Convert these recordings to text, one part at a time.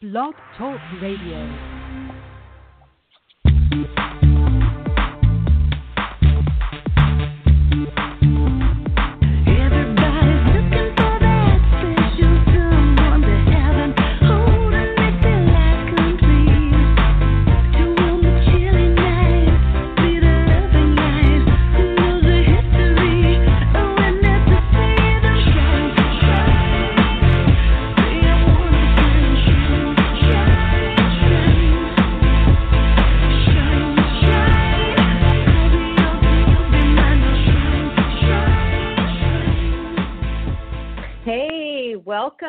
Blog Talk Radio.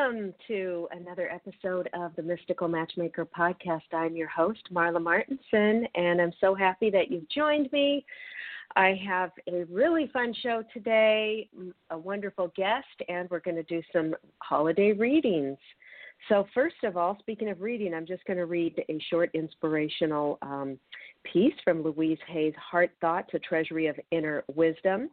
Welcome to another episode of the Mystical Matchmaker podcast. I'm your host, Marla Martenson, and I'm so happy that you've joined me. I have a really fun show today, a wonderful guest, and we're going to do some holiday readings. So, first of all, speaking of reading, I'm just going to read a short inspirational um, piece from Louise Hay's Heart Thoughts, A Treasury of Inner Wisdom.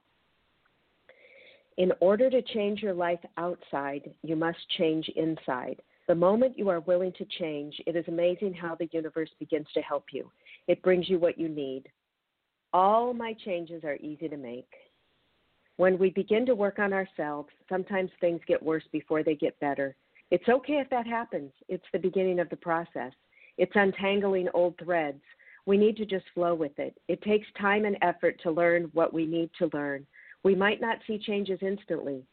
In order to change your life outside, you must change inside. The moment you are willing to change, it is amazing how the universe begins to help you. It brings you what you need. All my changes are easy to make. When we begin to work on ourselves, sometimes things get worse before they get better. It's okay if that happens. It's the beginning of the process. It's untangling old threads. We need to just flow with it. It takes time and effort to learn what we need to learn. We might not see changes instantly.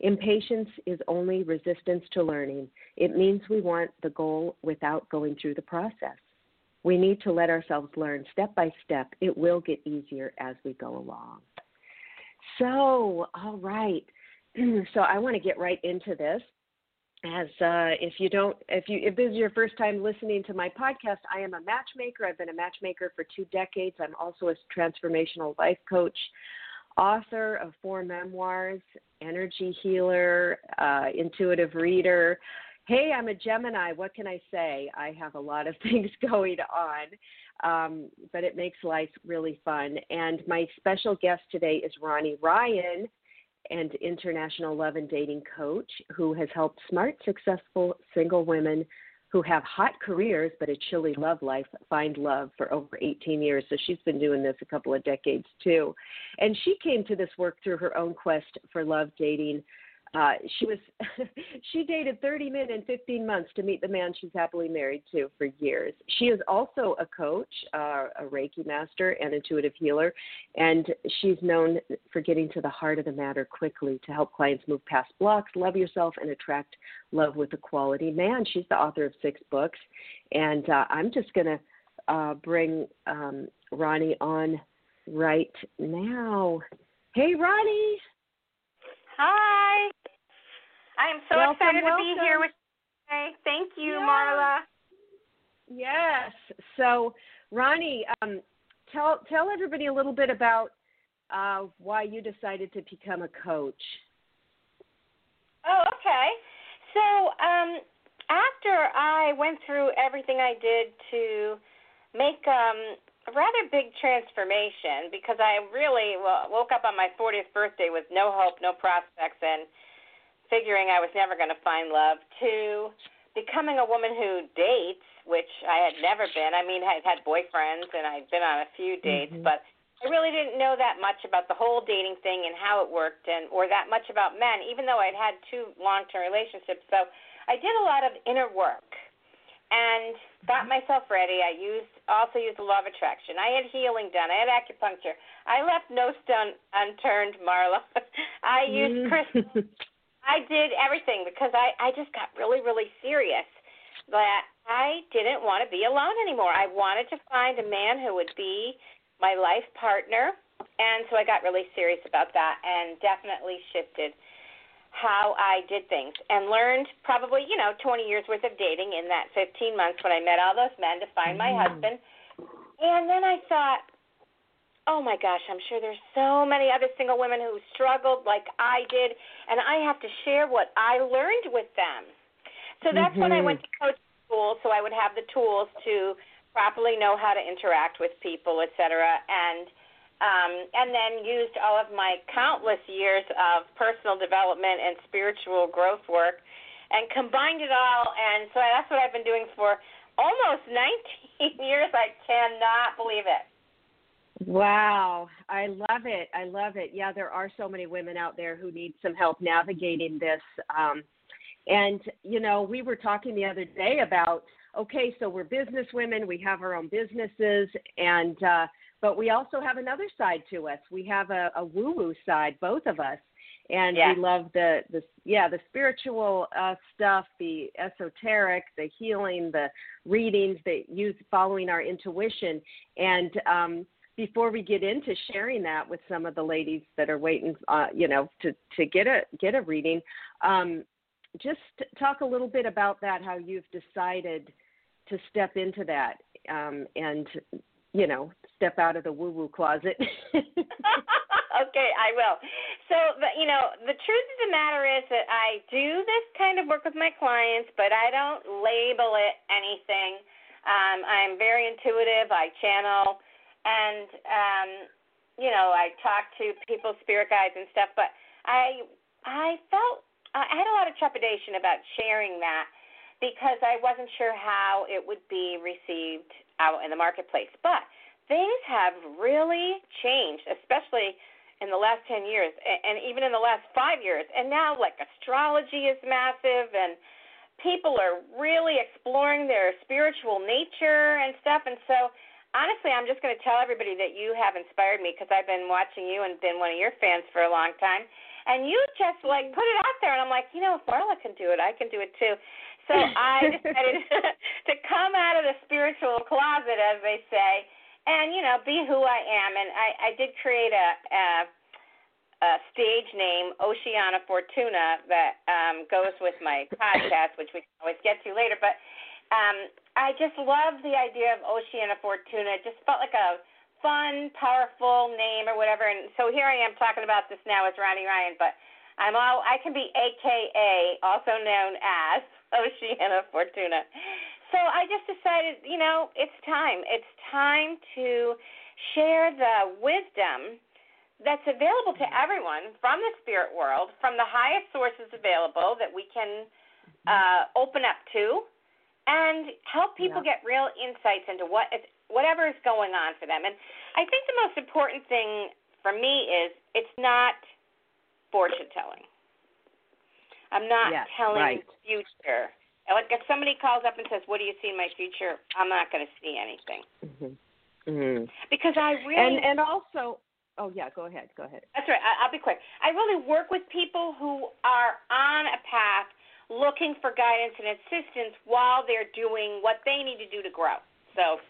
Impatience is only resistance to learning. It means we want the goal without going through the process. We need to let ourselves learn step by step. It will get easier as we go along. So, all right. so I want to get right into this. As uh, if you don't, if you if this is your first time listening to my podcast, I am a matchmaker. I've been a matchmaker for two decades. I'm also a transformational life coach author of four memoirs, energy healer, uh, intuitive reader. Hey, I'm a Gemini. What can I say? I have a lot of things going on, um, but it makes life really fun. And my special guest today is Ronnie Ryan, and international love and dating coach who has helped smart, successful single women who have hot careers but a chilly love life find love for over 18 years. So she's been doing this a couple of decades too. And she came to this work through her own quest for love, dating, uh, she was she dated 30 men in 15 months to meet the man she's happily married to for years. She is also a coach, uh, a Reiki master, and intuitive healer, and she's known for getting to the heart of the matter quickly to help clients move past blocks, love yourself, and attract love with a quality man. She's the author of six books, and uh, I'm just gonna uh, bring um, Ronnie on right now. Hey, Ronnie. Hi. I am so welcome, excited welcome. to be here with you today. Thank you, yeah. Marla. Yes. So, Ronnie, um, tell tell everybody a little bit about uh, why you decided to become a coach. Oh, okay. So, um, after I went through everything I did to make um, a rather big transformation, because I really well, woke up on my 40th birthday with no hope, no prospects, and figuring I was never going to find love, to becoming a woman who dates, which I had never been. I mean, I had boyfriends and I'd been on a few dates, mm-hmm. but I really didn't know that much about the whole dating thing and how it worked and or that much about men, even though I'd had two long-term relationships. So I did a lot of inner work and got mm-hmm. myself ready. I used also used the law of attraction. I had healing done. I had acupuncture. I left no stone unturned, Marla. I used crystals. I did everything because I I just got really really serious that I didn't want to be alone anymore. I wanted to find a man who would be my life partner, and so I got really serious about that and definitely shifted how I did things and learned probably, you know, 20 years worth of dating in that 15 months when I met all those men to find my mm-hmm. husband. And then I thought, oh my gosh, I'm sure there's so many other single women who struggled like I did, and I have to share what I learned with them. So that's mm-hmm. when I went to coach school, so I would have the tools to properly know how to interact with people, et cetera, and um, and then used all of my countless years of personal development and spiritual growth work and combined it all. And so that's what I've been doing for almost 19 years. I cannot believe it. Wow, I love it. I love it. Yeah, there are so many women out there who need some help navigating this. Um, and, you know, we were talking the other day about okay, so we're business women, we have our own businesses, and, uh, but we also have another side to us. We have a, a woo woo side, both of us and yeah. we love the the yeah the spiritual uh, stuff, the esoteric, the healing, the readings, the use following our intuition. And um, before we get into sharing that with some of the ladies that are waiting, uh, you know, to to get a get a reading, um, just talk a little bit about that. How you've decided to step into that um, and you know step out of the woo woo closet. okay, I will. So, you know, the truth of the matter is that I do this kind of work with my clients, but I don't label it anything. Um, I'm very intuitive. I channel, and um, you know, I talk to people's spirit guides and stuff. But I, I felt I had a lot of trepidation about sharing that because I wasn't sure how it would be received out in the marketplace. But things have really changed, especially in the last 10 years and even in the last 5 years. And now like astrology is massive and people are really exploring their spiritual nature and stuff and so honestly, I'm just going to tell everybody that you have inspired me because I've been watching you and been one of your fans for a long time. And you just like put it out there, and I'm like, you know, if Marla can do it, I can do it too. So I decided to come out of the spiritual closet, as they say, and you know be who I am. And I, I did create a, a, a stage name, Oceana Fortuna, that um, goes with my podcast, which we can always get to later. But um, I just love the idea of Oceana Fortuna. It just felt like a fun, powerful name or whatever. And so here I am talking about this now as Ronnie Ryan, but I'm all I can be AKA, also known as Oceana Fortuna. So I just decided, you know, it's time. It's time to share the wisdom that's available to everyone from the spirit world, from the highest sources available that we can uh, open up to, and help people yeah. get real insights into what is, whatever is going on for them. And I think the most important thing for me is it's not fortune telling. I'm not yes, telling right. the future. Like if somebody calls up and says, "What do you see in my future?" I'm not going to see anything. Mm-hmm. Mm-hmm. Because I really and and also, oh yeah, go ahead, go ahead. That's right. I, I'll be quick. I really work with people who are on a path, looking for guidance and assistance while they're doing what they need to do to grow. So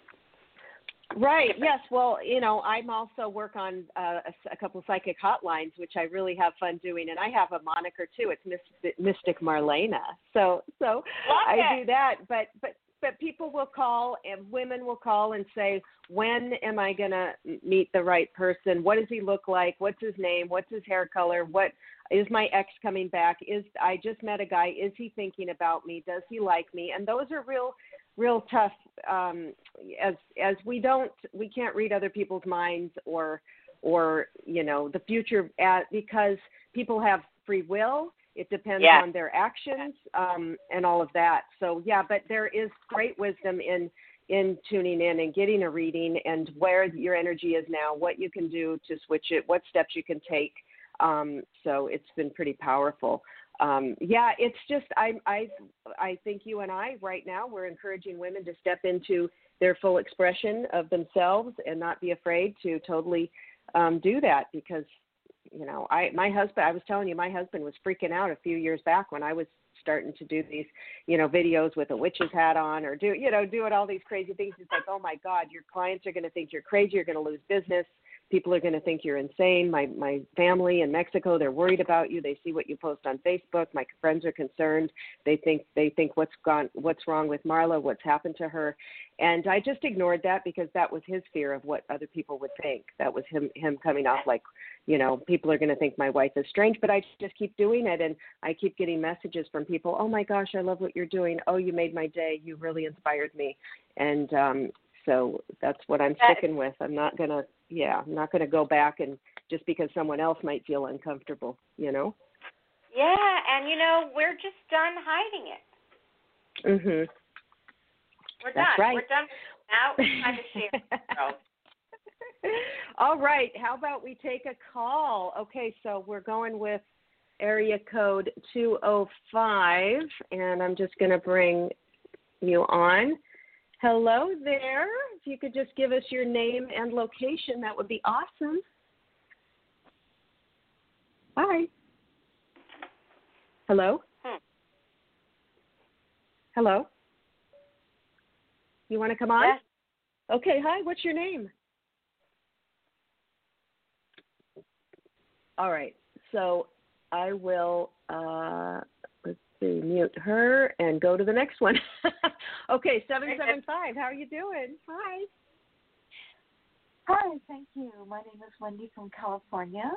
Right. Yes. Well, you know, I'm also work on uh, a, a couple of psychic hotlines, which I really have fun doing, and I have a moniker too. It's Mystic, Mystic Marlena. So, so I do that. But, but, but people will call, and women will call and say, "When am I gonna meet the right person? What does he look like? What's his name? What's his hair color? What is my ex coming back? Is I just met a guy? Is he thinking about me? Does he like me? And those are real real tough um, as as we don't we can't read other people's minds or or you know the future at because people have free will it depends on their actions um, and all of that so yeah but there is great wisdom in in tuning in and getting a reading and where your energy is now what you can do to switch it what steps you can take um, so it's been pretty powerful um, yeah, it's just I I I think you and I right now we're encouraging women to step into their full expression of themselves and not be afraid to totally um, do that because you know I my husband I was telling you my husband was freaking out a few years back when I was starting to do these you know videos with a witch's hat on or do you know doing all these crazy things. It's like oh my God, your clients are going to think you're crazy. You're going to lose business people are going to think you're insane. My my family in Mexico, they're worried about you. They see what you post on Facebook. My friends are concerned. They think they think what's gone what's wrong with Marla, what's happened to her. And I just ignored that because that was his fear of what other people would think. That was him him coming off like, you know, people are going to think my wife is strange, but I just keep doing it and I keep getting messages from people, "Oh my gosh, I love what you're doing. Oh, you made my day. You really inspired me." And um so that's what I'm sticking with. I'm not going to yeah, I'm not going to go back and just because someone else might feel uncomfortable, you know. Yeah, and you know we're just done hiding it. Mhm. We're That's done. right. We're done. Now it's time to share. All right. How about we take a call? Okay, so we're going with area code 205, and I'm just going to bring you on. Hello there. If you could just give us your name and location, that would be awesome. Hi. Hello? Hmm. Hello? You want to come on? Yes. Okay, hi, what's your name? All right, so I will, uh, let's mute her and go to the next one. okay, 775, how are you doing? Hi. Hi, thank you. My name is Wendy from California.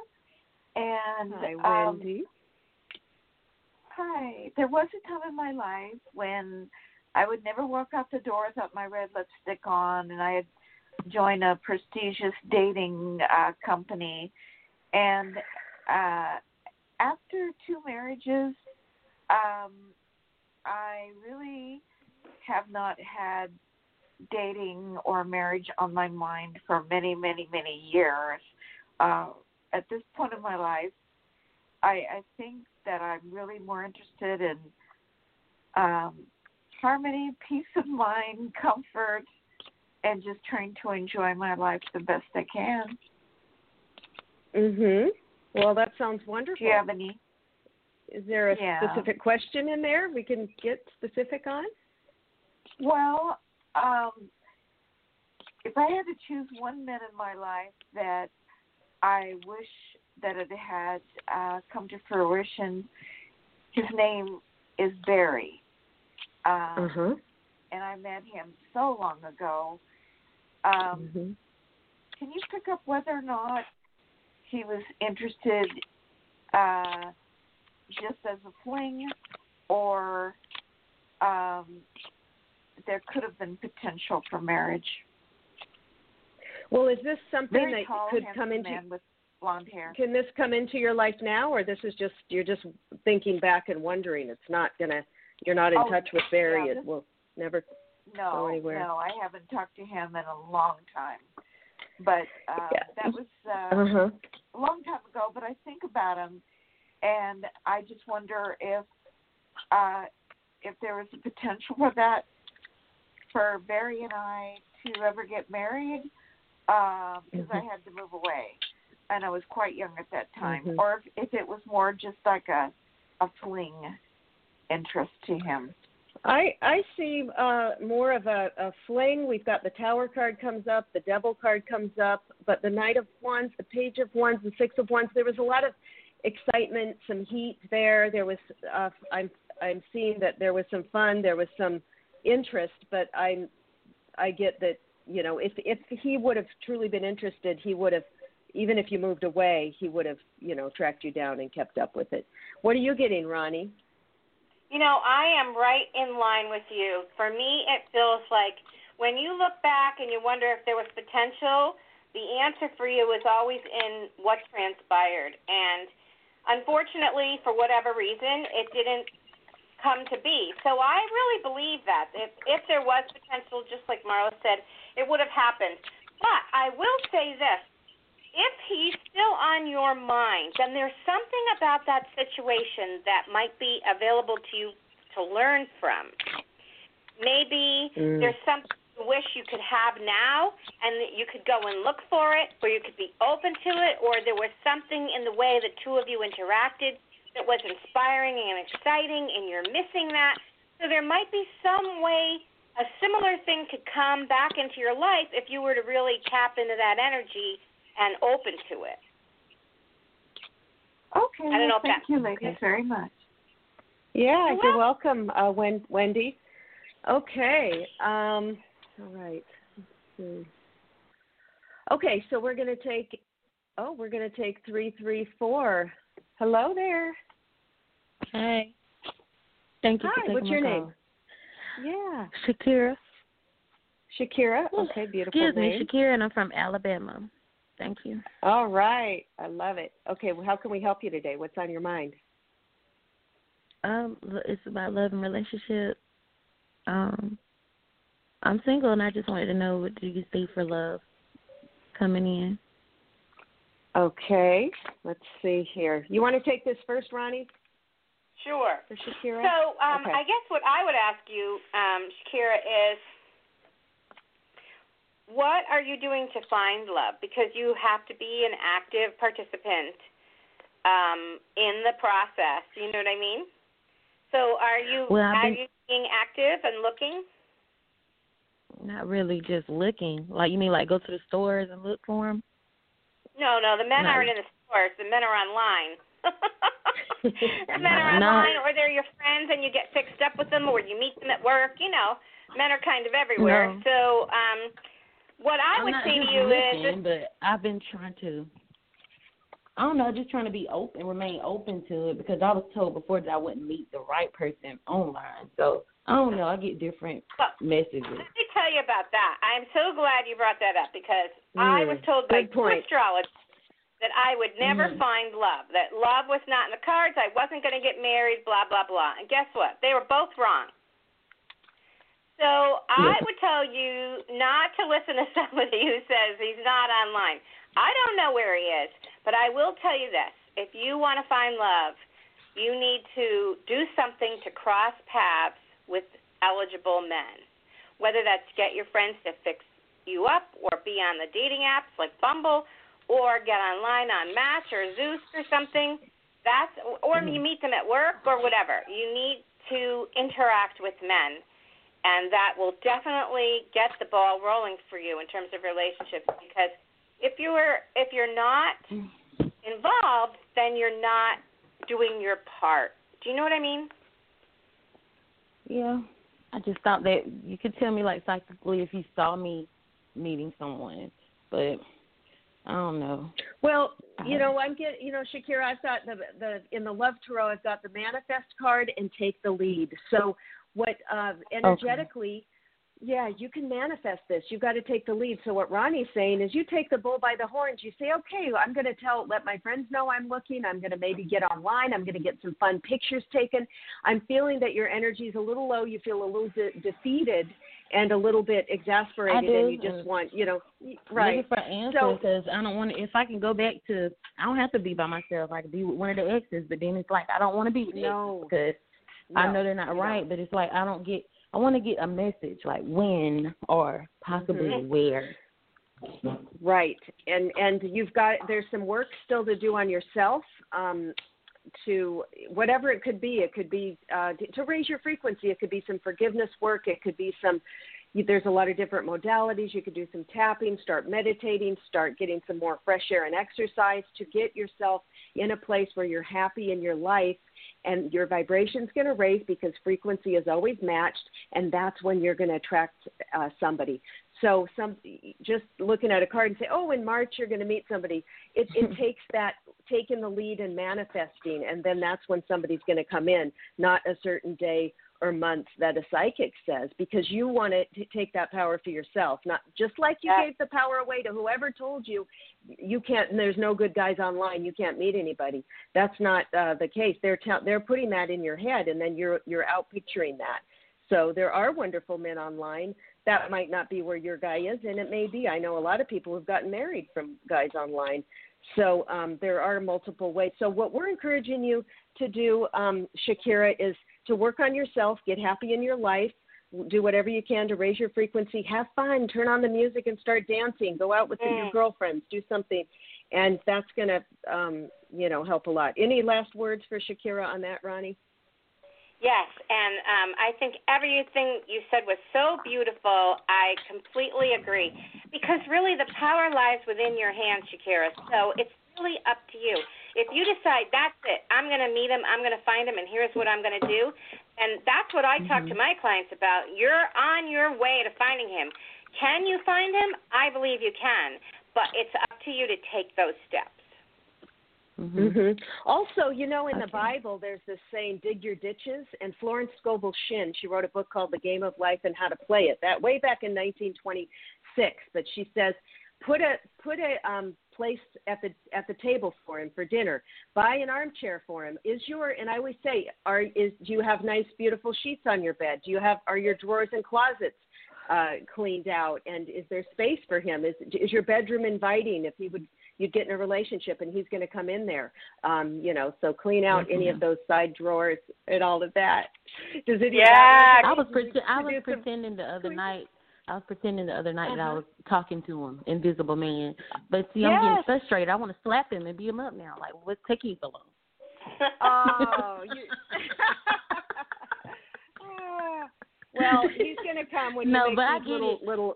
And Hi, um, Wendy. hi. There was a time in my life when I would never walk out the door without my red lipstick on, and I had joined a prestigious dating uh, company. And uh, after two marriages, um, I really have not had dating or marriage on my mind for many, many, many years. Uh, at this point in my life, I, I think that I'm really more interested in um, harmony, peace of mind, comfort, and just trying to enjoy my life the best I can. Mhm. Well, that sounds wonderful. Do you have any? Is there a Yeah. specific question in there we can get specific on? Well, um, if I had to choose one man in my life that I wish that it had uh, come to fruition, his name is Barry. Um, Uh-huh. and I met him so long ago. Um, Mhm. Can you pick up whether or not he was interested uh, just as a fling, or um, there could have been potential for marriage? Well, is this something Very that tall, could come into with blonde hair. can this come into your life now or this is just you're just thinking back and wondering it's not gonna you're not in Oh, touch with barry yeah, it will never No, go anywhere. no, I haven't talked to him in a long time. But uh, Yeah. that was uh, uh-huh a long time ago. But I think about him, and I just wonder if uh, if there was a potential for that for Barry and I to ever get married, because I Mhm. had to move away, and I was quite young at that time. Mhm. Or if, if it was more just like a a fling interest to him. i i see uh more of a, a fling we've got the tower card comes up the devil card comes up but the knight of wands the page of wands the six of wands there was a lot of excitement some heat there there was uh i'm i'm seeing that there was some fun there was some interest but i'm i get that you know if if he would have truly been interested he would have even if you moved away he would have you know tracked you down and kept up with it what are you getting ronnie You know, I am right in line with you. For me, it feels like when you look back and you wonder if there was potential, the answer for you is always in what transpired. And unfortunately, for whatever reason, it didn't come to be. So I really believe that if if there was potential, just like Marla said, it would have happened. But I will say this: if he's still on your mind, then there's something about that situation that might be available to you to learn from. Maybe Mm. there's something wish you could have now and that you could go and look for it, or you could be open to it, or there was something in the way the two of you interacted that was inspiring and exciting, and you're missing that. So there might be some way a similar thing could come back into your life if you were to really tap into that energy and open to it. Okay. I don't know if thank that- you, ladies, very much. Yeah, You're you're welcome, uh, Wendy. Okay. Um, all right. Let's see. Okay, so we're going to take. Oh, we're going to take three, three, four. Hello there. Hi. Thank you Hi, for taking what's your call. name? Yeah, Shakira. Shakira. Okay, beautiful Excuse name. me, Shakira, and I'm from Alabama. Thank you. All right, I love it. Okay, well, how can we help you today? What's on your mind? Um, it's about love and relationship. Um, I'm single, and I just wanted to know what do you see for love coming in? Okay, let's see here. You want to take this first, Ronnie? Sure. For Shakira? So um, okay. I guess what I would ask you, um, Shakira, is what are you doing to find love? Because you have to be an active participant um, in the process. You know what I mean? So are you Well, are been- you being active and looking? Not really, just looking. Like you mean, like go to the stores and look for them? No, no, the men No. aren't in the stores. The men are online. the men are No. online, or they're your friends, and you get fixed up with them, or you meet them at work. You know, men are kind of everywhere. No. So, um, what I I'm would say to you is, but I've been trying to. I don't know, just trying to be open, remain open to it because I was told before that I wouldn't meet the right person online. So I don't know. I get different well, messages. let me tell you about that. I'm so glad you brought that up because I Mm, was told by two astrologers that I would never Mhm. find love, that love was not in the cards, I wasn't going to get married, blah, blah, blah. And guess what? They were both wrong. So I would tell you not to listen to somebody who says he's not online. I don't know where he is, but I will tell you this. If you want to find love, you need to do something to cross paths with eligible men. Whether that's get your friends to fix you up or be on the dating apps like Bumble or get online on Match or Zoosk or something. That's or mm-hmm. you meet them at work or whatever. You need to interact with men and that will definitely get the ball rolling for you in terms of relationships because if you're if you're not mm. involved then you're not doing your part. Do you know what I mean? Yeah. I just thought that you could tell me like psychically if you saw me meeting someone, but I don't know. Well, you know, I'm getting, you know, Shakira, I've got the the in the love tarot, I've got the manifest card and take the lead. So, what uh, energetically, yeah, you can manifest this. You've got to take the lead. So, what Ronnie's saying is, you take the bull by the horns. You say, okay, I'm going to tell, let my friends know I'm looking. I'm going to maybe get online. I'm going to get some fun pictures taken. I'm feeling that your energy is a little low. You feel a little de- defeated and a little bit exasperated, and you just want, you know, right. Looking for answers So- because I don't want to. If I can go back to, I don't have to be by myself. I could be with one of the exes, but then it's like I don't want to be with No. because I know they're not no. right. But it's like I don't get. I want to get a message like when or possibly Mhm. where. Right, and and you've got there's some work still to do on yourself. Um, to whatever it could be, it could be uh, to raise your frequency. It could be some forgiveness work. It could be some. There's a lot of different modalities. You could do some tapping, start meditating, start getting some more fresh air and exercise to get yourself in a place where you're happy in your life and your vibration's going to raise because frequency is always matched and that's when you're going to attract uh, somebody so some just looking at a card and say oh in march you're going to meet somebody it, it takes that taking the lead and manifesting and then that's when somebody's going to come in not a certain day or month that a psychic says because you want to take that power for yourself not just like you Yeah. gave the power away to whoever told you you can't there's no good guys online you can't meet anybody. That's not uh, the case. They're te- they're putting that in your head and then you're you're out picturing that. So there are wonderful men online. That might not be where your guy is and it may be. I know a lot of people who've gotten married from guys online. So um, there are multiple ways. So what we're encouraging you to do um, shakira is to work on yourself get happy in your life do whatever you can to raise your frequency have fun turn on the music and start dancing go out with your Mm. girlfriends do something and that's going to um, you know help a lot any last words for shakira on that ronnie Yes, and um, I think everything you said was so beautiful. I completely agree. Because really, the power lies within your hands, Shakira. So it's really up to you. If you decide that's it, I'm going to meet him, I'm going to find him, and here's what I'm going to do, and that's what I talk to my clients about. You're on your way to finding him. Can you find him? I believe you can, but it's up to you to take those steps. hmm hmm Also, you know, in the Bible, there's this saying, dig your ditches. And Florence Scovel Shinn, she wrote a book called The Game of Life and How to Play It, that way back in 1926. But she says, put a, put a um, place at the at the table for him for dinner. Buy an armchair for him. Is your and I always say, are is do you have nice beautiful sheets on your bed? Do you have are your drawers and closets uh, cleaned out? And is there space for him? Is is your bedroom inviting? If he would you'd get in a relationship and he's going to come in there. Um, you know, so clean out mm-hmm. any of those side drawers and all of that. Does it? Yeah, I was pre- I was pretending the other night. I was pretending the other night that I uh-huh. was talking to him, Invisible Man. But see, I'm getting frustrated. I want to slap him and beat him up now. Like, what's taking so long? oh, you. well, he's gonna come when no, you but I get little, it. little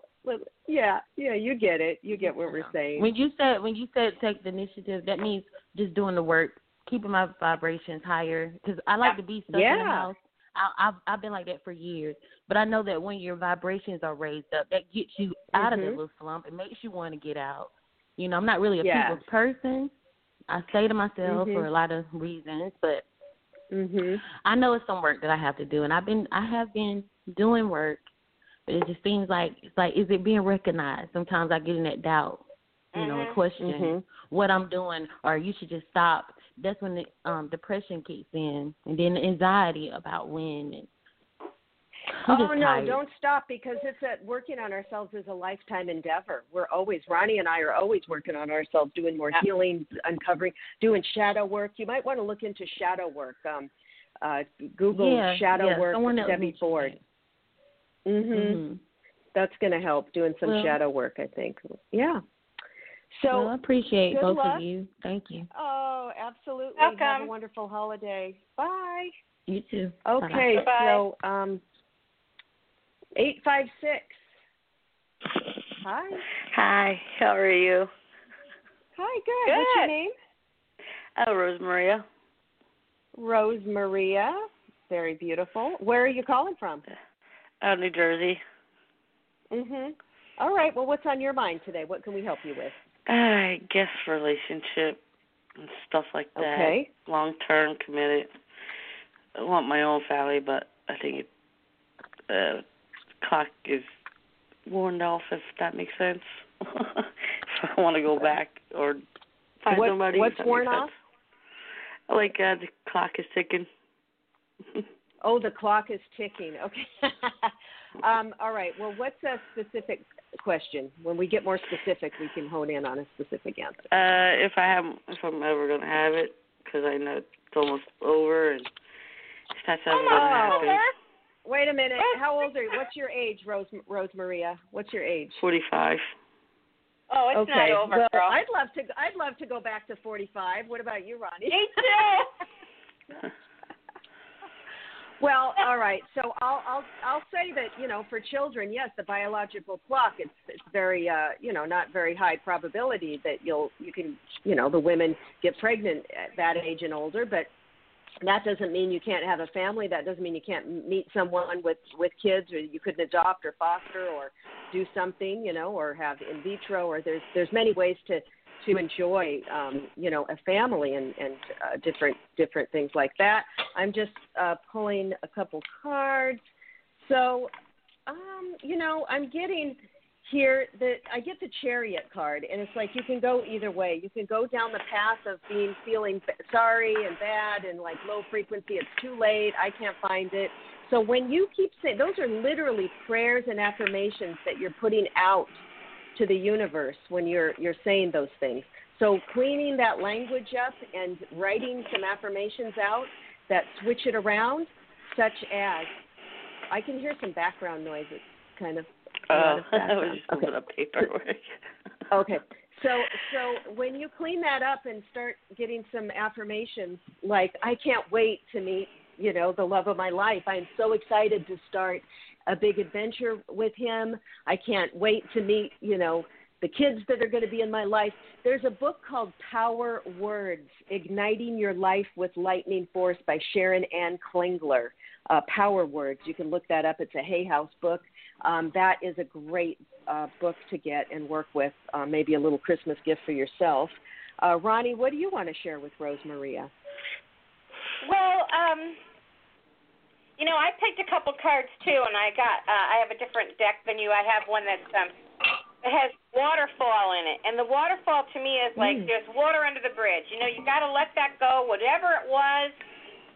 yeah, yeah, you get it. You get what we're saying. When you said when you said take the initiative, that means just doing the work, keeping my vibrations higher. Because I like to be stuck yeah. in the house. I, I've I've been like that for years, but I know that when your vibrations are raised up, that gets you out mm-hmm. of the little slump. It makes you want to get out. You know, I'm not really a yes. people's person. I say to myself mm-hmm. for a lot of reasons, but mhm. I know it's some work that I have to do, and I've been I have been doing work but it just seems like it's like is it being recognized? Sometimes I get in that doubt, you mm-hmm. know, question mm-hmm. what I'm doing, or you should just stop. That's when the um depression kicks in, and then the anxiety about when. And I'm oh no! tired. Don't stop because it's that working on ourselves is a lifetime endeavor. We're always Ronnie and I are always working on ourselves, doing more yeah. healing, uncovering, doing shadow work. You might want to look into shadow work. Um, uh, Google yeah, shadow yeah. work Someone Debbie Ford. Mhm. Mm-hmm. That's going to help doing some well, shadow work, I think. Yeah. So well, I appreciate both luck. of you. Thank you. Oh, absolutely. Welcome. Have a wonderful holiday. Bye. You too. Okay, Bye. so um, eight five six. Hi. Hi, how are you? Hi, good. Good. What's your name? Oh, Rose Maria. Rose Maria. Very beautiful. Where are you calling from? Uh, New Jersey. Mhm. All right. Well, what's on your mind today? What can we help you with? I guess relationship and stuff like that. Okay. Long term, committed. I want my own family, but I think it, uh, clock is worn off. If that makes sense. if I want to go back or find what, somebody. What's worn off? Sense. Like uh, the clock is ticking. Oh, the clock is ticking. Okay. um, all right. Well, what's a specific question? When we get more specific, we can hone in on a specific answer. Uh, if I have, if I'm ever gonna have it, because I know it's almost over, and if that's ever Oh, gonna happen. Wait a minute. How old are you? What's your age, Rose Rose Maria? What's your age? Forty-five. Oh, it's okay. not over, well, girl. I'd love to. I'd love to go back to 45. What about you, Ronnie? Me too. Well, all right. So I'll I'll I'll say that you know for children, yes, the biological clock it's it's very uh you know not very high probability that you'll you can you know the women get pregnant at that age and older, but that doesn't mean you can't have a family. That doesn't mean you can't meet someone with with kids, or you couldn't adopt or foster or do something, you know, or have in vitro. Or there's there's many ways to to enjoy, um, you know, a family and, and uh, different different things like that. I'm just uh, pulling a couple cards. So, um, you know, I'm getting here that I get the chariot card, and it's like you can go either way. You can go down the path of being feeling sorry and bad and like low frequency. It's too late. I can't find it. So when you keep saying those are literally prayers and affirmations that you're putting out to the universe when you're you're saying those things. So cleaning that language up and writing some affirmations out that switch it around, such as I can hear some background noises, kind of. Oh, I was just okay. paperwork. okay. So so when you clean that up and start getting some affirmations like I can't wait to meet, you know, the love of my life. I'm so excited to start a big adventure with him. I can't wait to meet, you know, the kids that are going to be in my life. There's a book called Power Words Igniting Your Life with Lightning Force by Sharon Ann Klingler. Uh, Power Words. You can look that up. It's a Hay House book. Um, that is a great uh, book to get and work with, uh, maybe a little Christmas gift for yourself. Uh, Ronnie, what do you want to share with Rose Maria? Well, um, you know, I picked a couple cards too, and I got uh, I have a different deck than you. I have one that's um, it has waterfall in it, and the waterfall to me is like Mm. there's water under the bridge. You know, you got to let that go. Whatever it was,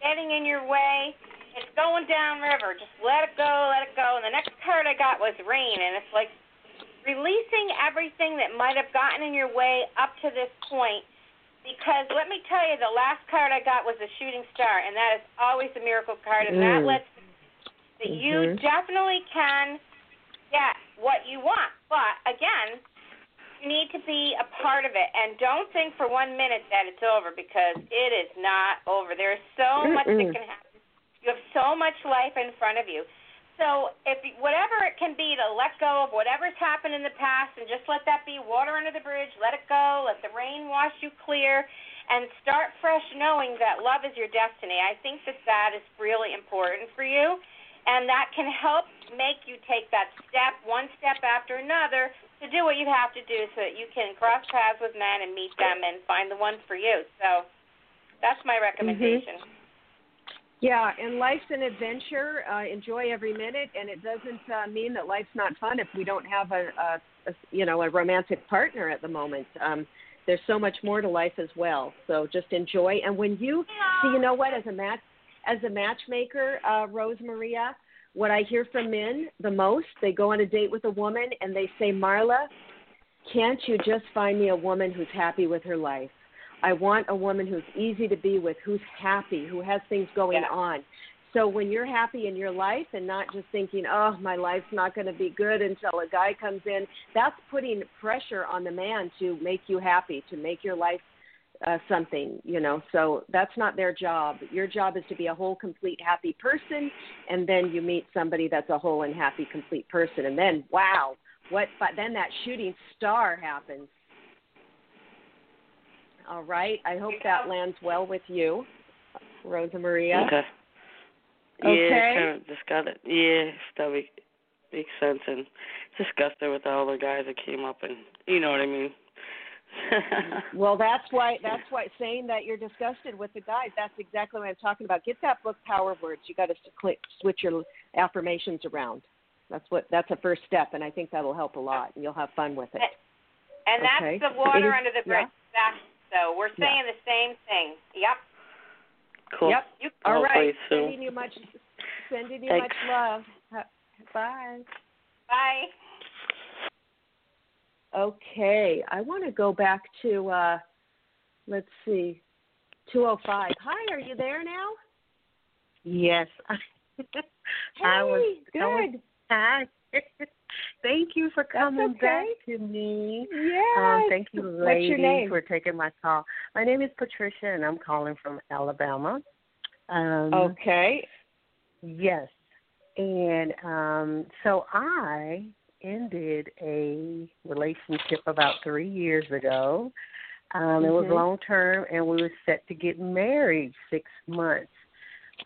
getting in your way, it's going downriver. Just let it go, let it go. And the next card I got was rain, and it's like releasing everything that might have gotten in your way up to this point. Because let me tell you, the last card I got was a shooting star, and that is always a miracle card, and that Mm. lets that you Mhm. definitely can get what you want. But again, you need to be a part of it, and don't think for one minute that it's over because it is not over. There is so much that can happen. You have so much life in front of you. So if whatever it can be to let go of whatever's happened in the past and just let that be water under the bridge, let it go, let the rain wash you clear and start fresh knowing that love is your destiny. I think that that is really important for you and that can help make you take that step one step after another to do what you have to do so that you can cross paths with men and meet them and find the one for you. So that's my mm-hmm. recommendation. Yeah, and life's an adventure. Uh, enjoy every minute, and it doesn't uh, mean that life's not fun if we don't have a, a, a you know a romantic partner at the moment. Um, there's so much more to life as well. So just enjoy. And when you see, you know what, as a match as a matchmaker, uh, Rose Maria, what I hear from men the most, they go on a date with a woman and they say, Marla, can't you just find me a woman who's happy with her life? I want a woman who's easy to be with, who's happy, who has things going Yeah. on. So when you're happy in your life and not just thinking, oh, my life's not going to be good until a guy comes in, that's putting pressure on the man to make you happy, to make your life uh, something, you know. So that's not their job. Your job is to be a whole, complete, happy person, and then you meet somebody that's a whole and happy, complete person, and then wow, what? But then that shooting star happens. All right. I hope that lands well with you, Rosa Maria. Okay. Okay. Yeah, kind of just got it. Yeah, that make, makes sense and disgusted with all the guys that came up and you know what I mean. Well, that's why that's why saying that you're disgusted with the guys. That's exactly what I'm talking about. Get that book, Power Words. You got to click, switch your affirmations around. That's what that's a first step, and I think that'll help a lot, and you'll have fun with it. And that's Okay. the water It is- under the bridge. That's, so we're Yeah. saying the same thing. Yep. cool. Yep. You All Hopefully right. soon. Sending you much, sending you Thanks. much love. Bye. bye. Okay, I want to go back to uh let's see, 205. Hi, are you there now? Yes. Hey, I was good. I was- Hi. Thank you for coming okay. back to me. yeah. Um, thank you, ladies, for taking my call. My name is Patricia, and I'm calling from Alabama. Um, okay. Yes. And um, so I ended a relationship about three years ago. Um, It was Mhm. long term, and we were set to get married six months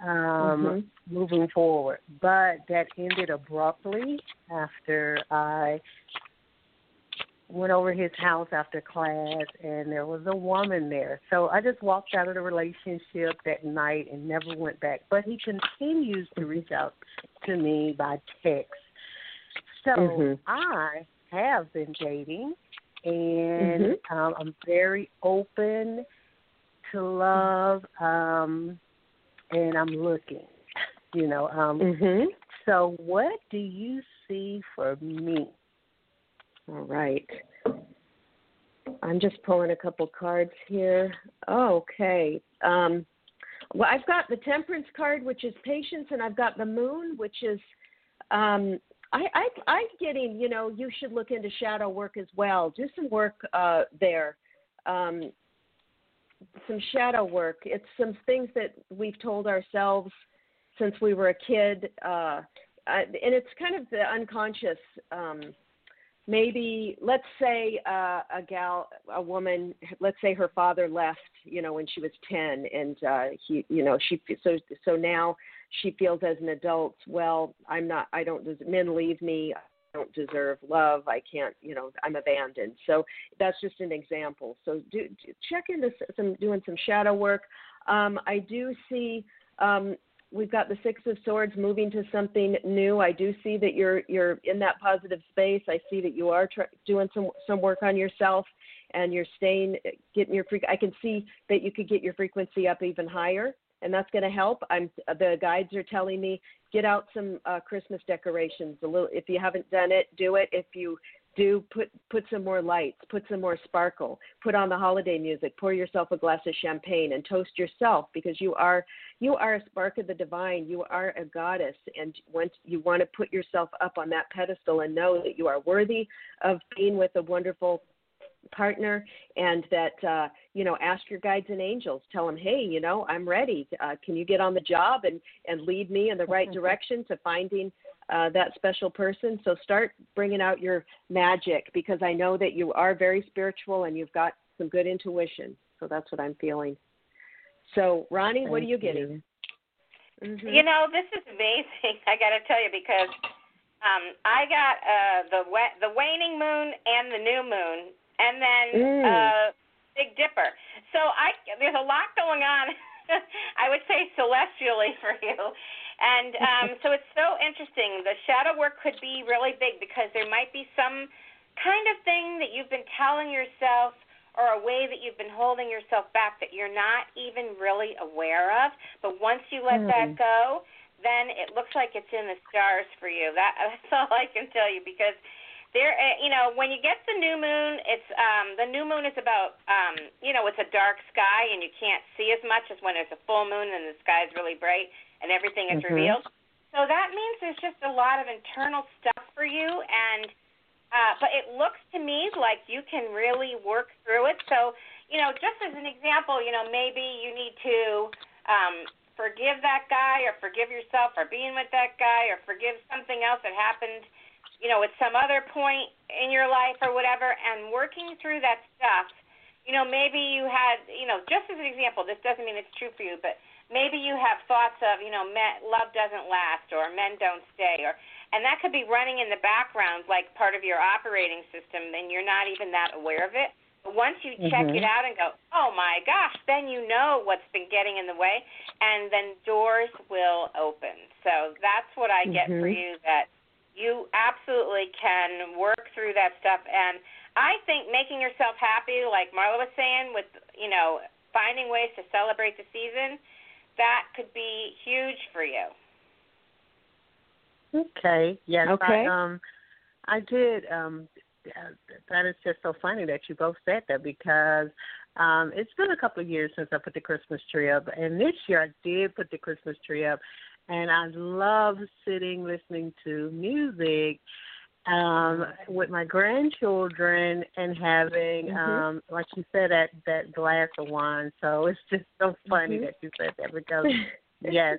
um, Mhm. moving forward. But that ended abruptly after I went over his house after class and there was a woman there. So I just walked out of the relationship that night and never went back. But he continues to reach out to me by text. So Mhm. I have been dating and um I'm very open to love um and I'm looking. You know, um Mhm. so what do you see for me? All right. I'm just pulling a couple cards here. Oh, okay. Um, well, I've got the Temperance card, which is patience, and I've got the Moon, which is. Um, I, I, I'm getting. You know, you should look into shadow work as well. Do some work uh, there. Um, some shadow work. It's some things that we've told ourselves since we were a kid, uh, and it's kind of the unconscious. Um, maybe let's say uh, a gal a woman let's say her father left you know when she was 10 and uh he you know she so so now she feels as an adult well i'm not i don't men leave me don't deserve love i can't you know i'm abandoned so that's just an example so do, do check into some doing some shadow work um i do see um we've got the six of swords moving to something new. I do see that you're you're in that positive space. I see that you are tr- doing some some work on yourself, and you're staying getting your. I can see that you could get your frequency up even higher and that's going to help. I'm the guides are telling me get out some uh, Christmas decorations. A little, if you haven't done it, do it. If you do, put put some more lights, put some more sparkle, put on the holiday music, pour yourself a glass of champagne, and toast yourself because you are you are a spark of the divine. You are a goddess, and once you want to put yourself up on that pedestal and know that you are worthy of being with a wonderful partner and that uh, you know ask your guides and angels tell them hey you know i'm ready uh, can you get on the job and and lead me in the right direction to finding uh, that special person so start bringing out your magic because i know that you are very spiritual and you've got some good intuition so that's what i'm feeling so ronnie Thank what are you getting you. mm-hmm. You know, this is amazing. I got to tell you because um, I got uh, the wa- the waning moon and the new moon and then Mm. uh, Big Dipper. So I there's a lot going on. I would say celestially for you. And um, so it's so interesting. The shadow work could be really big because there might be some kind of thing that you've been telling yourself or a way that you've been holding yourself back that you're not even really aware of. But once you let that go, then it looks like it's in the stars for you. That that's all I can tell you because there uh, you know when you get the new moon it's um the new moon is about um you know it's a dark sky and you can't see as much as when there's a full moon and the sky is really bright and everything is Mhm. revealed so that means there's just a lot of internal stuff for you and uh but it looks to me like you can really work through it so you know just as an example you know maybe you need to um forgive that guy or forgive yourself for being with that guy or forgive something else that happened you know, at some other point in your life or whatever, and working through that stuff, you know, maybe you had, you know, just as an example, this doesn't mean it's true for you, but maybe you have thoughts of, you know, men, love doesn't last or men don't stay, or, and that could be running in the background like part of your operating system, and you're not even that aware of it. But once you check Mhm. it out and go, oh my gosh, then you know what's been getting in the way, and then doors will open. So that's what I get for Mhm. you that you absolutely can work through that stuff and i think making yourself happy like marla was saying with you know finding ways to celebrate the season that could be huge for you Okay. Yes. Okay. I, um, I did. Um, uh, that is just so funny that you both said that because um, it's been a couple of years since I put the Christmas tree up, and this year I did put the Christmas tree up, and I love sitting listening to music um with my grandchildren and having Mhm. um like you said that that glass of wine so it's just so funny Mhm. that you said that because yes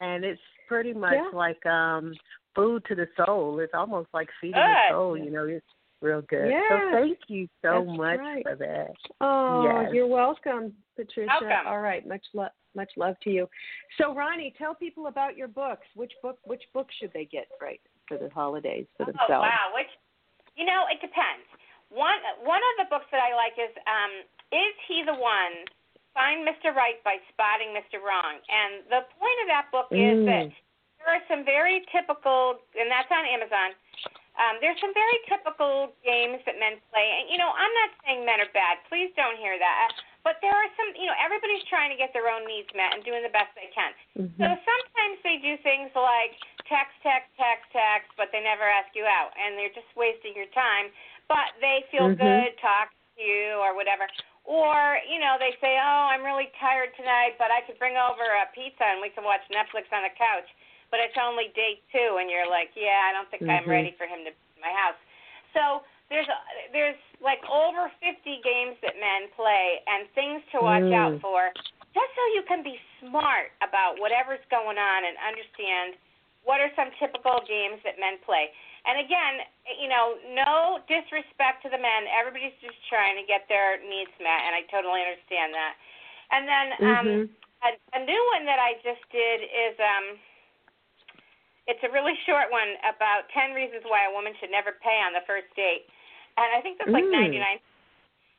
and it's pretty much Yeah. like um food to the soul it's almost like feeding Good. the soul you know it's real good Yeah. so thank you so That's much right. for that Oh, Yes. you're welcome, Patricia. Welcome. All right, much love, much love to you. So, Ronnie, tell people about your books. Which book? Which book should they get right for the holidays for oh themselves? wow which you know it depends one one of the books that i like is um is he the one find mr right by spotting mr wrong and the point of that book is that Mm. there are some very typical, and that's on Amazon. Um, there's some very typical games that men play, and you know, I'm not saying men are bad. Please don't hear that. But there are some, you know, everybody's trying to get their own needs met and doing the best they can. Mm-hmm. So sometimes they do things like text, text, text, text, but they never ask you out, and they're just wasting your time. But they feel Mhm. good talking to you or whatever. Or, you know, they say, "Oh, I'm really tired tonight, but I could bring over a pizza and we can watch Netflix on the couch." But it's only day two, and you're like, "Yeah, I don't think I'm Mhm. ready for him to be in my house." So there's there's like over 50 games that men play and things to watch Mm. out for, just so you can be smart about whatever's going on and understand what are some typical games that men play. And again, you know, no disrespect to the men. Everybody's just trying to get their needs met, and I totally understand that. And then um, Mhm. a, a new one that I just did is um, it's a really short one about 10 reasons why a woman should never pay on the first date. And I think that's like Mm. 99.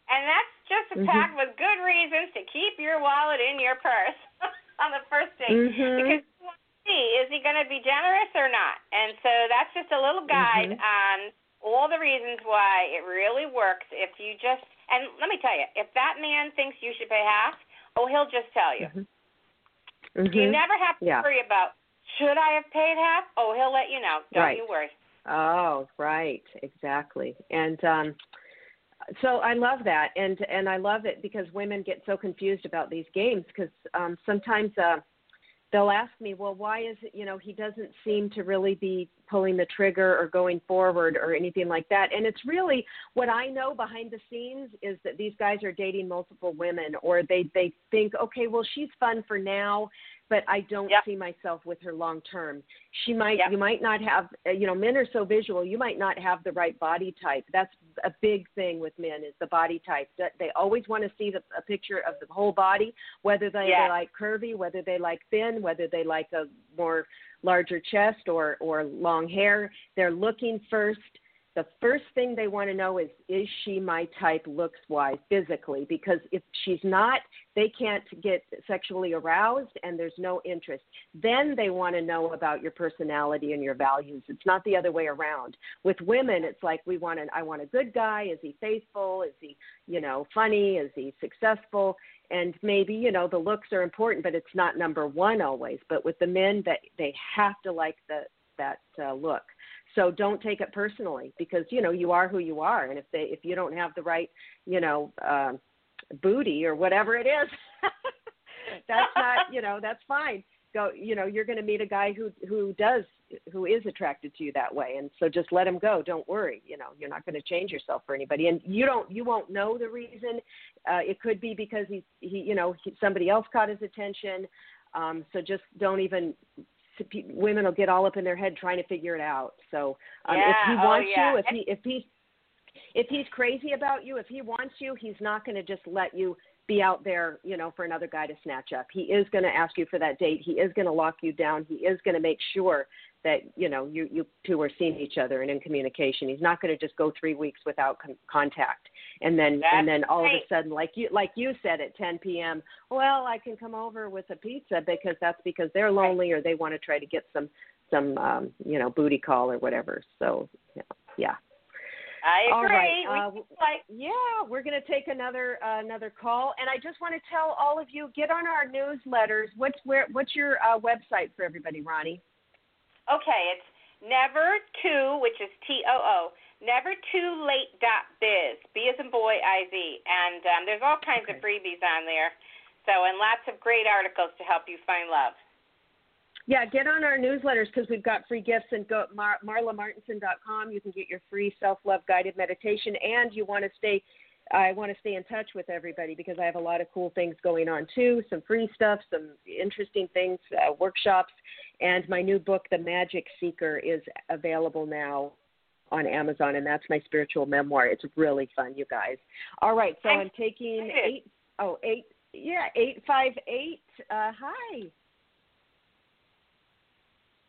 And that's just packed with good reasons to keep your wallet in your purse. on the first date Mhm. because you want to see is he going to be generous or not. And so that's just a little guide Mhm. on all the reasons why it really works if you just and let me tell you, if that man thinks you should pay half, oh, he'll just tell you. Mhm. You Mhm. never have to Yeah. worry about should I have paid half? Oh, he'll let you know. Don't Right. you worry. Oh, right, exactly. And um so I love that and and I love it because women get so confused about these games because um sometimes uh they'll ask me, "Well, why is it, you know, he doesn't seem to really be pulling the trigger or going forward or anything like that." And it's really what I know behind the scenes is that these guys are dating multiple women or they they think, "Okay, well, she's fun for now." But I don't Yep. see myself with her long term. She might, Yep. you might not have, uh, you know, men are so visual. You might not have the right body type. That's a big thing with men is the body type. That They always want to see the, a picture of the whole body, whether they, Yeah. they like curvy, whether they like thin, whether they like a more larger chest or or long hair. They're looking first the first thing they want to know is is she my type looks wise physically? Because if she's not they can't get sexually aroused and there's no interest. Then they want to know about your personality and your values. It's not the other way around. With women it's like we want an i want a good guy. Is he faithful? Is he you know funny? Is he successful? And maybe you know the looks are important but it's not number one always. But with the men that they have to like the that uh, look so don't take it personally because you know you are who you are. And if they if you don't have the right you know uh, booty or whatever it is that's not you know that's fine. Go you know you're going to meet a guy who who does who is attracted to you that way. And so just let him go. Don't worry. You know you're not going to change yourself for anybody. And you don't you won't know the reason. Uh it could be because he he you know he, somebody else caught his attention. Um so just don't even women will get all up in their head trying to figure it out so um yeah. if he oh, wants yeah. you if he if he if he's crazy about you if he wants you he's not going to just let you be out there, you know, for another guy to snatch up. He is going to ask you for that date. He is going to lock you down. He is going to make sure that you know you you two are seeing each other and in communication. He's not going to just go three weeks without con- contact, and then That's and then all right. of a sudden, like you like you said at 10 p.m. Well, I can come over with a pizza because that's because they're lonely or they want to try to get some some um, you know booty call or whatever. So yeah, yeah. I agree. right, uh, we like Yeah, we're going to take another uh, another call, and I just want to tell all of you get on our newsletters. What's where? What's your uh, website for everybody, Ronnie? okay. It's never two, which is T O O. Never too late dot biz. B as in boy, I Z, and um, there's all kinds of freebies on there. So and lots of great articles to help you find love. Yeah, get on our newsletters because we've got free gifts and go Mar- marlamartenson.com. You can get your free self-love guided meditation, and you want to stay. I want to stay in touch with everybody because I have a lot of cool things going on too. Some free stuff, some interesting things, uh, workshops, and my new book, The Magic Seeker, is available now on Amazon, and that's my spiritual memoir. It's really fun, you guys. All right, so I'm I'm taking eight oh eight yeah eight five eight. Uh, hi.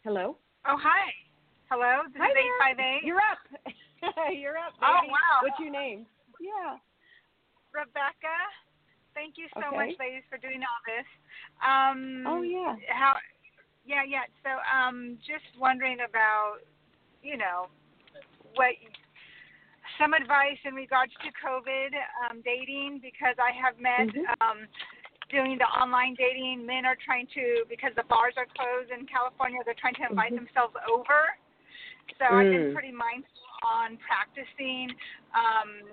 Hello. Oh, hi. Hello, this Hi is there. 858. You're up. You're up. Oh, wow. What's your name? Yeah. Rebecca. Thank you so Okay. much, ladies, for doing all this. Um, Oh yeah. How? Yeah, yeah. So, um, just wondering about, you know, what some advice in regards to COVID um, dating because I have met Mhm. um, doing the online dating. Men are trying to because the bars are closed in California. They're trying to invite Mhm. themselves over. So I've been Mm. pretty mindful on practicing. Um,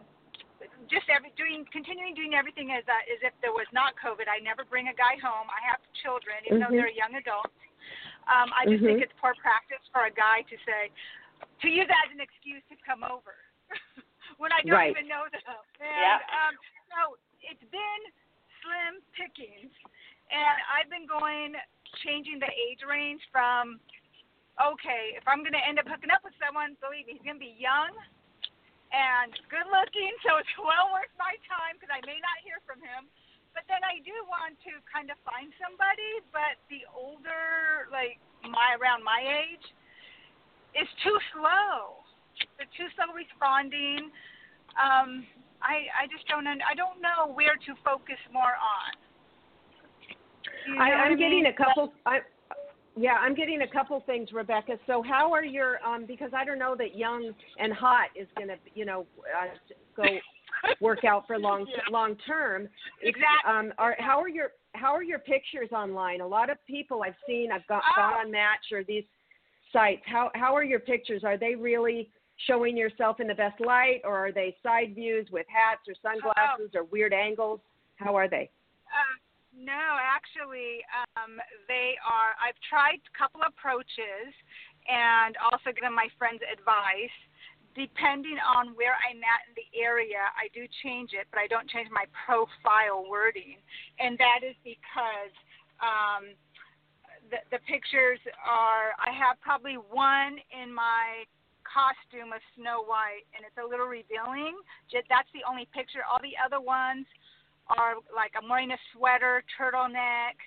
just every doing continuing doing everything as uh, as if there was not COVID. I never bring a guy home. I have children, even though Mhm. they're young adults. Um, I just think Mhm. it's poor practice for a guy to say to use that as an excuse to come over when I don't Right. even know them. And Yeah. um, so it's been slim pickings, and I've been going changing the age range from okay, if I'm going to end up hooking up with someone, believe me, he's going to be young and good looking, so it's well worth my time because I may not hear from him. But then I do want to kind of find somebody, but the older, like my around my age, is too slow. They're too slow responding. Um, I I just don't un- I don't know where to focus more on. You know I, I'm I getting a couple. I, yeah, I'm getting a couple things, Rebecca. So how are your um because I don't know that young and hot is going to, you know, uh, go work out for long long term. Exactly. Um are how are your how are your pictures online? A lot of people I've seen I've got Oh. gone on Match or these sites. How how are your pictures? Are they really showing yourself in the best light or are they side views with hats or sunglasses or weird angles? How are they? Uh, no, actually, um, they are. I've tried a couple approaches, and also given my friends advice. Depending on where I'm at in the area, I do change it, but I don't change my profile wording, and that is because um, the, the pictures are. I have probably one in my costume of Snow White, and it's a little revealing. That's the only picture. All the other ones are like I'm wearing a sweater, turtleneck.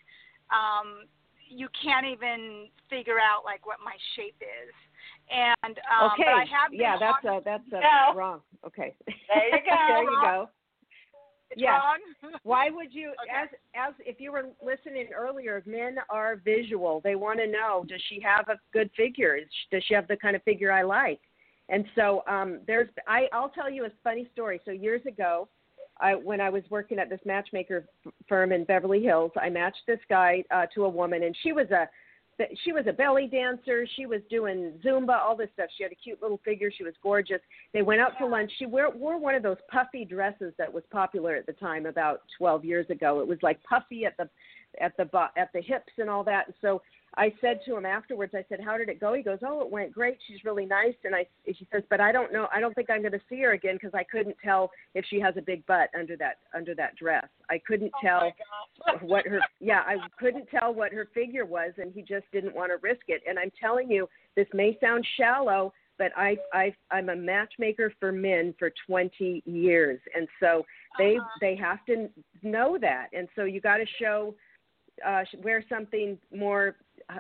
Um, you can't even figure out like what my shape is. And um, okay. but I have yeah, that's a that's a No. wrong. Okay. There you go. there you go. It's yeah. wrong. Why would you Okay. as as if you were listening earlier, men are visual. They want to know, does she have a good figure? Does she have the kind of figure I like? And so um there's I I'll tell you a funny story. So years ago, I when I was working at this matchmaker f- firm in Beverly Hills, I matched this guy uh to a woman and she was a she was a belly dancer. She was doing Zumba, all this stuff. She had a cute little figure. She was gorgeous. They went out to lunch. She wore, wore one of those puffy dresses that was popular at the time, about 12 years ago. It was like puffy at the at the at the hips and all that. And so I said to him afterwards, I said, "How did it go?" He goes, "Oh, it went great. She's really nice." And I, she says, "But I don't know. I don't think I'm going to see her again because I couldn't tell if she has a big butt under that under that dress. I couldn't Oh tell." what her yeah i couldn't tell what her figure was and he just didn't want to risk it and i'm telling you this may sound shallow but i i i'm a matchmaker for men for 20 years and so they Uh-huh. they have to know that and so you got to show uh wear something more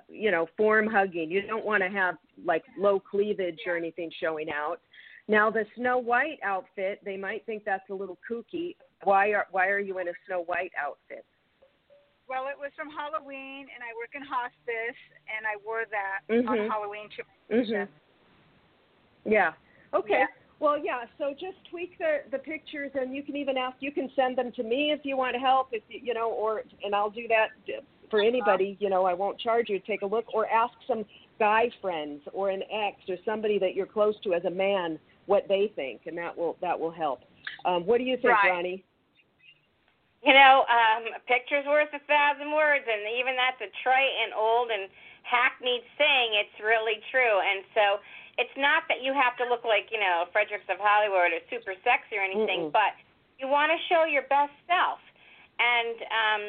you know form hugging you don't want to have like low cleavage or anything showing out now the snow white outfit they might think that's a little kooky why are why are you in a snow white outfit Well, it was from Halloween, and I work in hospice, and I wore that Mhm. on Halloween too. Mhm. Yeah. Okay. Yeah. Well, yeah. So just tweak the the pictures, and you can even ask. You can send them to me if you want help. If you, you know, or and I'll do that for anybody. You know, I won't charge you to take a look, or ask some guy friends or an ex or somebody that you're close to as a man what they think, and that will that will help. Um, what do you think, Right. Ronnie? You know, um, a picture's worth a thousand words, and even that's a trite and old and hackneyed saying. It's really true, and so it's not that you have to look like you know Fredericks of Hollywood or super sexy or anything, Mm-mm. but you want to show your best self, and um,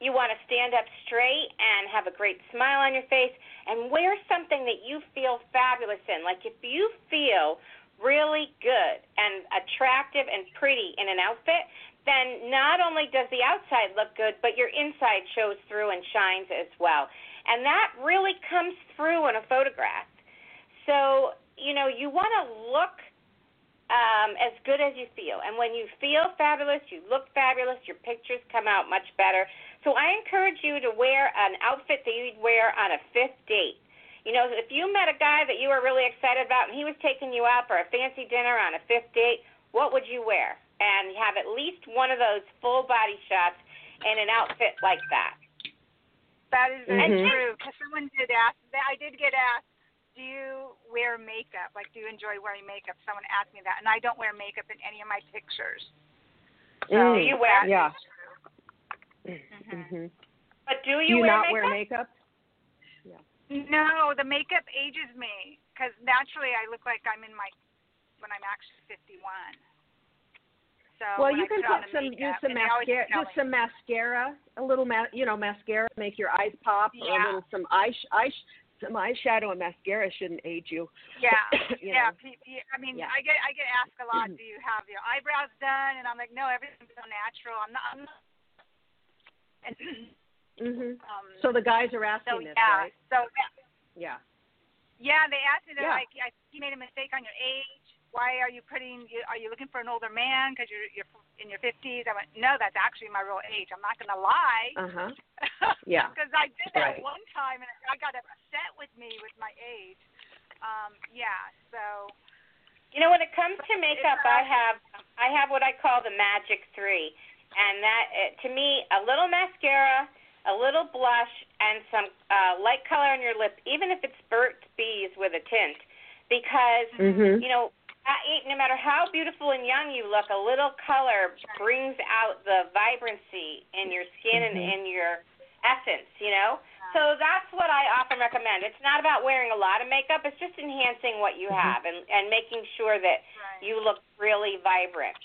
you want to stand up straight and have a great smile on your face, and wear something that you feel fabulous in. Like if you feel really good and attractive and pretty in an outfit, then not only does the outside look good, but your inside shows through and shines as well. And that really comes through in a photograph. So, you know, you want to look um, as good as you feel. And when you feel fabulous, you look fabulous, your pictures come out much better. So I encourage you to wear an outfit that you'd wear on a fifth date. You know, if you met a guy that you were really excited about and he was taking you out for a fancy dinner on a fifth date, what would you wear? And have at least one of those full body shots in an outfit like that. That is very Mhm. true. Because someone did ask. I did get asked, "Do you wear makeup? Like, do you enjoy wearing makeup?" Someone asked me that, and I don't wear makeup in any of my pictures. So Mm, you wear- yeah. is true. Mhm. hmm But do Do you, you wear not makeup? wear makeup? No, the makeup ages me because naturally I look like I'm in my when I'm actually 51. So well, you I can put put some makeup, use some and they always mascara, just some mascara, a little ma- you know mascara, make your eyes pop, or a little some eye eye some eyeshadow and mascara shouldn't age you. Yeah, you yeah. pe- pe- I mean, Yeah. I get I get asked a lot. Do you have your eyebrows done? And I'm like, no, everything's so natural. I'm not. I'm not. And Mhm. um, So the guys are asking so this, yeah, right? so Yeah. yeah, they asked me. They're Yeah. like, I, you made a mistake on your age. Why are you putting? You, are you looking for an older man because you're you're in your 50s? I went, no, that's actually my real age. I'm not gonna lie. Uh huh. Yeah. Because I did that Right. one time and I got upset with me with my age. Um, yeah, so You know, when it comes to makeup, I have I have what I call the magic three, and that uh, to me, a little mascara, a little blush, and some uh, light color on your lip, even if it's Burt's Bees with a tint, because Mhm. you know, at eight, no matter how beautiful and young you look, a little color brings out the vibrancy in your skin and Mhm. in your essence, you know? So that's what I often recommend. It's not about wearing a lot of makeup, it's just enhancing what you Mhm. have and, and making sure that right. you look really vibrant.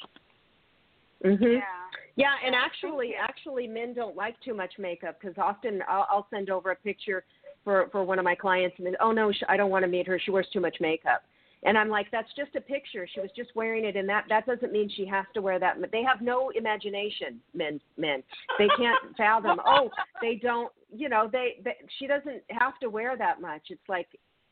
Mhm. yeah. Yeah, and actually, actually, men don't like too much makeup because often I'll, I'll send over a picture for for one of my clients, and they, oh no, sh- I don't want to meet her. She wears too much makeup, and I'm like, that's just a picture. She was just wearing it, and that that doesn't mean she has to wear that. They have no imagination, men. Men, they can't fathom. Oh, they don't. You know, they, they she doesn't have to wear that much. It's like,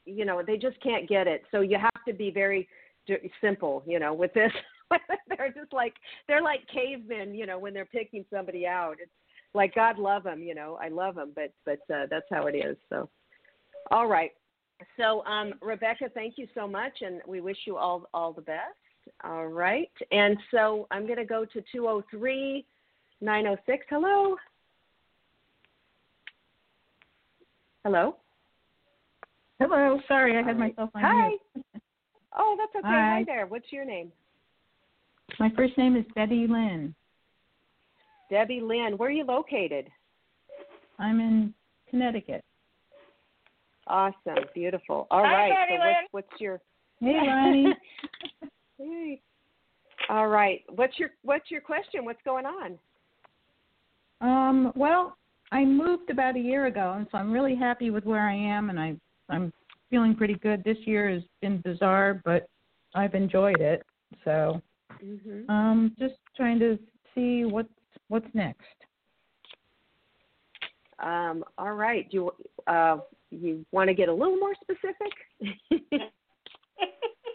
you know, they just can't get it. So you have to be very d- simple. You know, with this. they're just like they're like cavemen, you know, when they're picking somebody out. It's like God love them, you know. I love them, but but uh, that's how it is. So, all right. So, um, Rebecca, thank you so much, and we wish you all all the best. All right. And so I'm going to go to 203 906. Hello. Hello. Hello. Sorry, I had right. myself on Hi. mute. Oh, that's okay. Hi Hi. there. What's your name? My first name is Debbie Lynn. Debbie Lynn. Where are you located? I'm in Connecticut. Awesome, beautiful. All Hi, right. Betty so Lynn. what's, what's your Hey, Ronnie. hey. All right. What's your what's your question? What's going on? um, well, I moved about a year ago, and so I'm really happy with where I am, and I I'm feeling pretty good. This year has been bizarre, but I've enjoyed it. So, Mhm. um, just trying to see what's what's next. Um, all right. Do you uh you want to get a little more specific?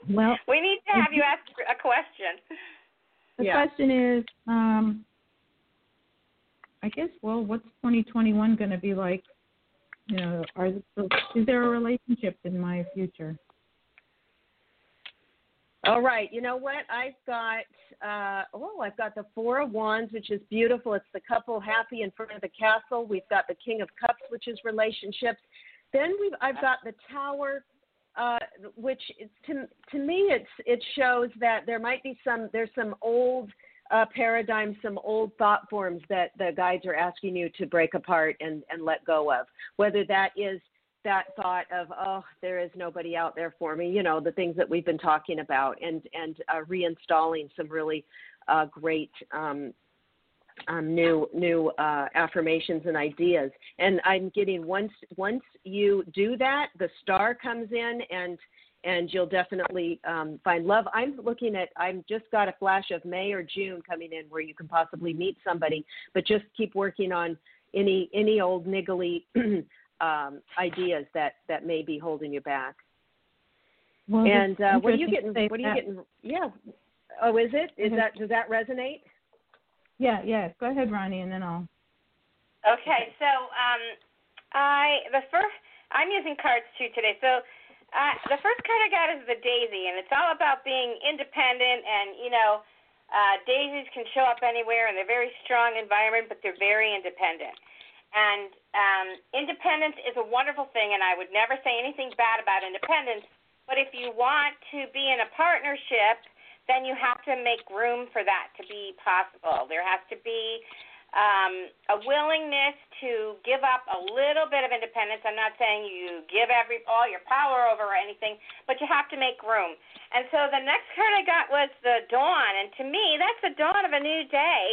Well, we need to have you ask a question. The Yeah. question is, um, I guess, well, what's 2021 going to be like? You know, are is there a relationship in my future? All right. You know what? I've got uh oh, I've got the Four of Wands, which is beautiful. It's the couple happy in front of the castle. We've got the King of Cups, which is relationships. Then we've I've got the Tower, uh, which to to me it's it shows that there might be some there's some old uh, paradigms, some old thought forms that the guides are asking you to break apart and and let go of. Whether that is that thought of oh there is nobody out there for me you know the things that we've been talking about and and uh, reinstalling some really uh, great um, um, new new uh, affirmations and ideas and i'm getting once once you do that the star comes in and and you'll definitely um, find love i'm looking at i'm just got a flash of may or june coming in where you can possibly meet somebody but just keep working on any any old niggly um, ideas that that may be holding you back. Well, and uh, what are you getting? What are you that. getting? Yeah. Oh, is it? Is Mhm. that does that resonate? Yeah, yeah. Go ahead, Ronnie, and then I'll. Okay, so um, I the first I'm using cards too today. So uh, the first card I got is the daisy, and it's all about being independent. And you know, uh, daisies can show up anywhere, and they're very strong environment, but they're very independent. And um, independence is a wonderful thing, and I would never say anything bad about independence. But if you want to be in a partnership, then you have to make room for that to be possible. There has to be um, a willingness to give up a little bit of independence. I'm not saying you give every all your power over or anything, but you have to make room. And so the next card I got was the dawn, and to me, that's the dawn of a new day.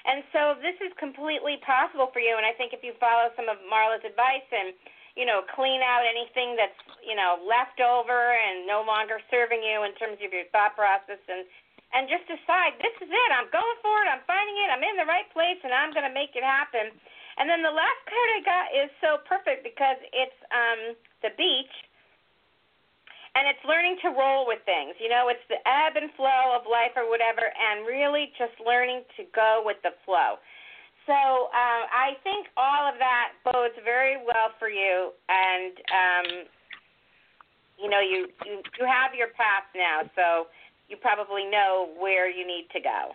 And so this is completely possible for you. And I think if you follow some of Marla's advice and you know clean out anything that's you know left over and no longer serving you in terms of your thought process and and just decide this is it. I'm going for it. I'm finding it. I'm in the right place, and I'm going to make it happen. And then the last card I got is so perfect because it's um, the beach, and it's learning to roll with things. You know, it's the ebb and flow of life or whatever, and really just learning to go with the flow. So um, I think all of that bodes very well for you, and um, you know you, you you have your path now, so you probably know where you need to go.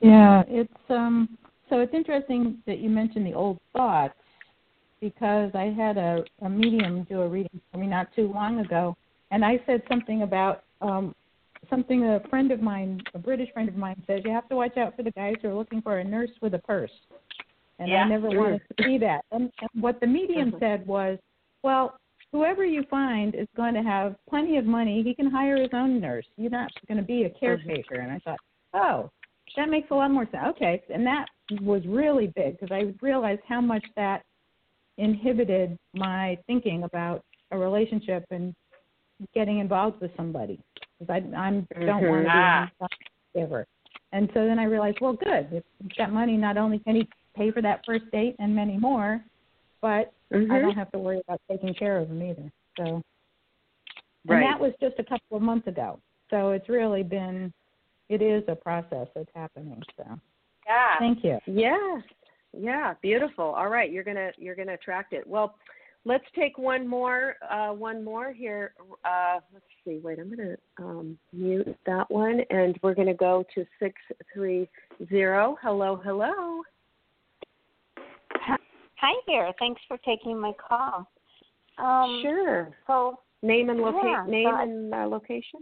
Yeah, it's um so it's interesting that you mentioned the old thoughts because I had a, a medium do a reading for me not too long ago and I said something about um something a friend of mine, a British friend of mine says you have to watch out for the guys who are looking for a nurse with a purse. And yeah. I never wanted to see that. And, and what the medium uh-huh. said was, well, whoever you find is going to have plenty of money. He can hire his own nurse. You're not going to be a uh-huh. caretaker. And I thought, oh, that makes a lot more sense. Okay, and that was really big because I realized how much that inhibited my thinking about a relationship and getting involved with somebody because I I'm don't want to Ah. be ever. And so then I realized, well, good. If he's got money, not only can he pay for that first date and many more, but I Mhm. don't have to worry about taking care of him either. So, Right. and that was just a couple of months ago. So it's really been, it is a process that's happening. So Yeah. thank you. Yes. Yeah, beautiful. All right, you're gonna you're gonna attract it. Well, let's take one more uh, one more here. Uh, let's see. Wait, I'm gonna um, mute that one, and we're gonna go to six three zero. Hello, hello. Hi there. Thanks for taking my call. Um, sure. So, Name and location. yeah, name so I- and uh, location.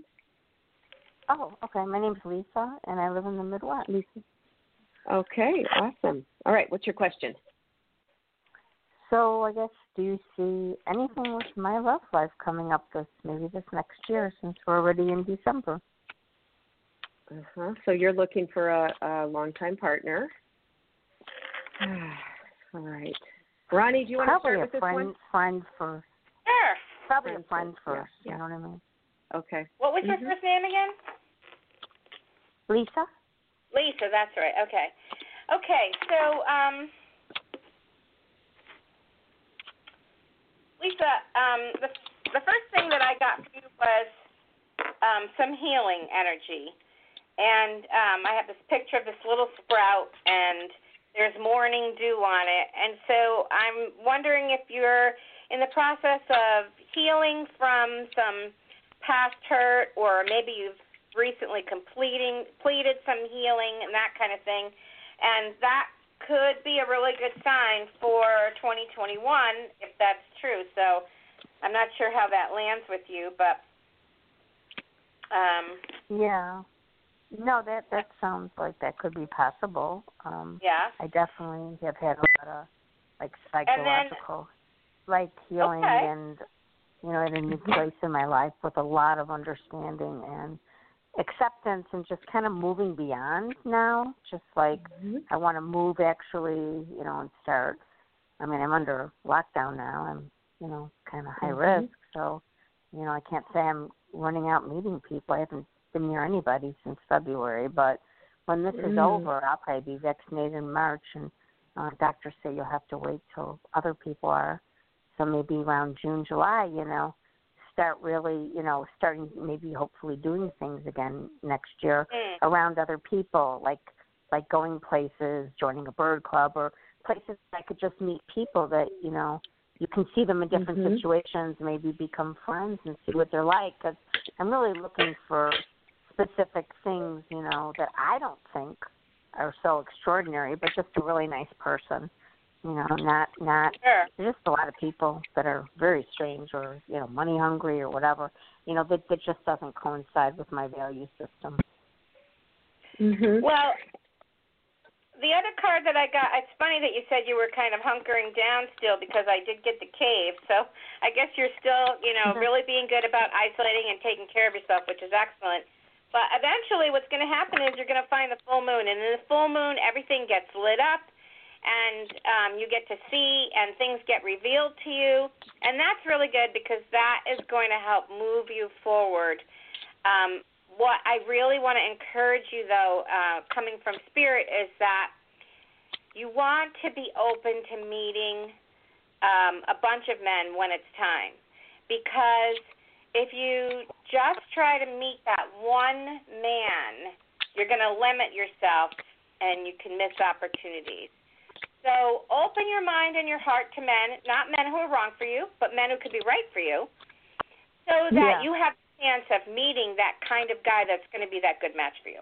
oh, okay. My name's Lisa, and I live in the Midwest. Lisa. Okay, awesome. All right, what's your question? So, I guess do you see anything with my love life coming up this maybe this next year since we're already in December? Uh-huh. So you're looking for a, a longtime partner. All right. Ronnie, do you want to Probably start a with this friend, one? friend first. Sure. Probably Friend a friend first, yeah, first. yeah. You know what I mean? Okay. What was your Mhm. first name again? Lisa. Lisa, that's right. Okay. Okay, so um Lisa, um the the first thing that I got for you was um some healing energy. And um I have this picture of this little sprout and there's morning dew on it. And so I'm wondering if you're in the process of healing from some past hurt or maybe you've recently completing completed some healing and that kind of thing. And that could be a really good sign for 2021 if that's true. So I'm not sure how that lands with you, but um Yeah. No, that that sounds like that could be possible. Um yeah. I definitely have had a lot of like then- psychological like healing Okay. and you know, at a new place in my life with a lot of understanding and acceptance and just kind of moving beyond now. Just like Mhm. I want to move actually, you know, and start. I mean, I'm under lockdown now. I'm, you know, kind of high Mhm. risk. So, you know, I can't say I'm running out meeting people. I haven't been near anybody since February. But when this is Mm. over, I'll probably be vaccinated in March, and uh, doctors say you'll have to wait till other people are. So maybe around June, July, you know, start really, you know, starting maybe hopefully doing things again next year Mm. around other people, like like going places, joining a bird club, or places I could just meet people that you know you can see them in different Mhm. situations, maybe become friends and see what they're like. Because I'm really looking for specific things, you know, that I don't think are so extraordinary, but just a really nice person. You know, not not Sure. there's just a lot of people that are very strange or you know money hungry or whatever you know that that just doesn't coincide with my value system Mhm. Well, the other card that I got, it's funny that you said you were kind of hunkering down still because I did get the cave. So I guess you're still, you know, Mhm. really being good about isolating and taking care of yourself, which is excellent. But eventually what's going to happen is you're going to find the full moon. And in the full moon, everything gets lit up and um, you get to see and things get revealed to you. And that's really good because that is going to help move you forward. Um, what I really want to encourage you, though, uh, coming from Spirit, is that you want to be open to meeting um, a bunch of men when it's time. Because if you just try to meet that one man, you're going to limit yourself and you can miss opportunities. So open your mind and your heart to men, not men who are wrong for you, but men who could be right for you, so that Yeah. you have a chance of meeting that kind of guy that's going to be that good match for you.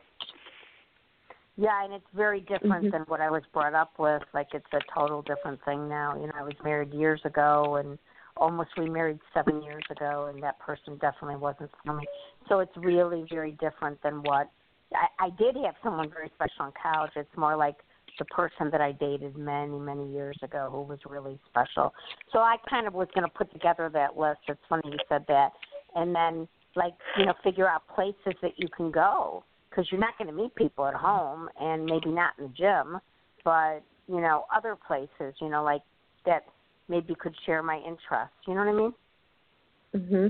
Yeah, and it's very different Mhm. than what I was brought up with. Like it's a total different thing now. You know, I was married years ago and almost remarried seven years ago, and that person definitely wasn't for me. So it's really very different than what I, I did have someone very special in college. It's more like the person that I dated many, many years ago who was really special. So I kind of was going to put together that list. It's funny you said that, and then like you know figure out places that you can go because you're not going to meet people at home and maybe not in the gym, but you know other places, you know like that maybe could share my interests. You know what I mean? Hmm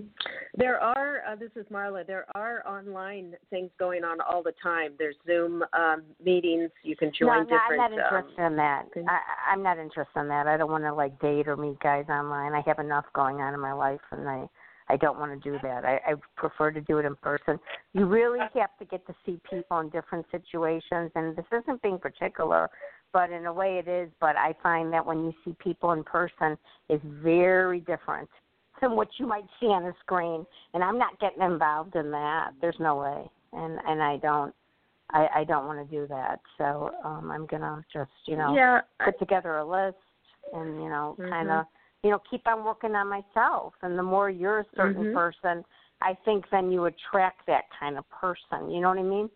There are. Uh, this is Marla. There are online things going on all the time. There's Zoom um, meetings. You can join no, no, different. I'm not interested um, in that. I, I'm not interested in that. I don't want to like date or meet guys online. I have enough going on in my life, and I I don't want to do that. I, I prefer to do it in person. You really have to get to see people in different situations, and this isn't being particular, but in a way it is. But I find that when you see people in person, it's very different than what you might see on the screen. And I'm not getting involved in that. There's no way, and and I don't. I, I don't want to do that, so um I'm gonna just you know yeah. I- put together a list and you know Mhm. kind of you know keep on working on myself and the more you're a certain Mhm. person i think then you attract that kind of person you know what i mean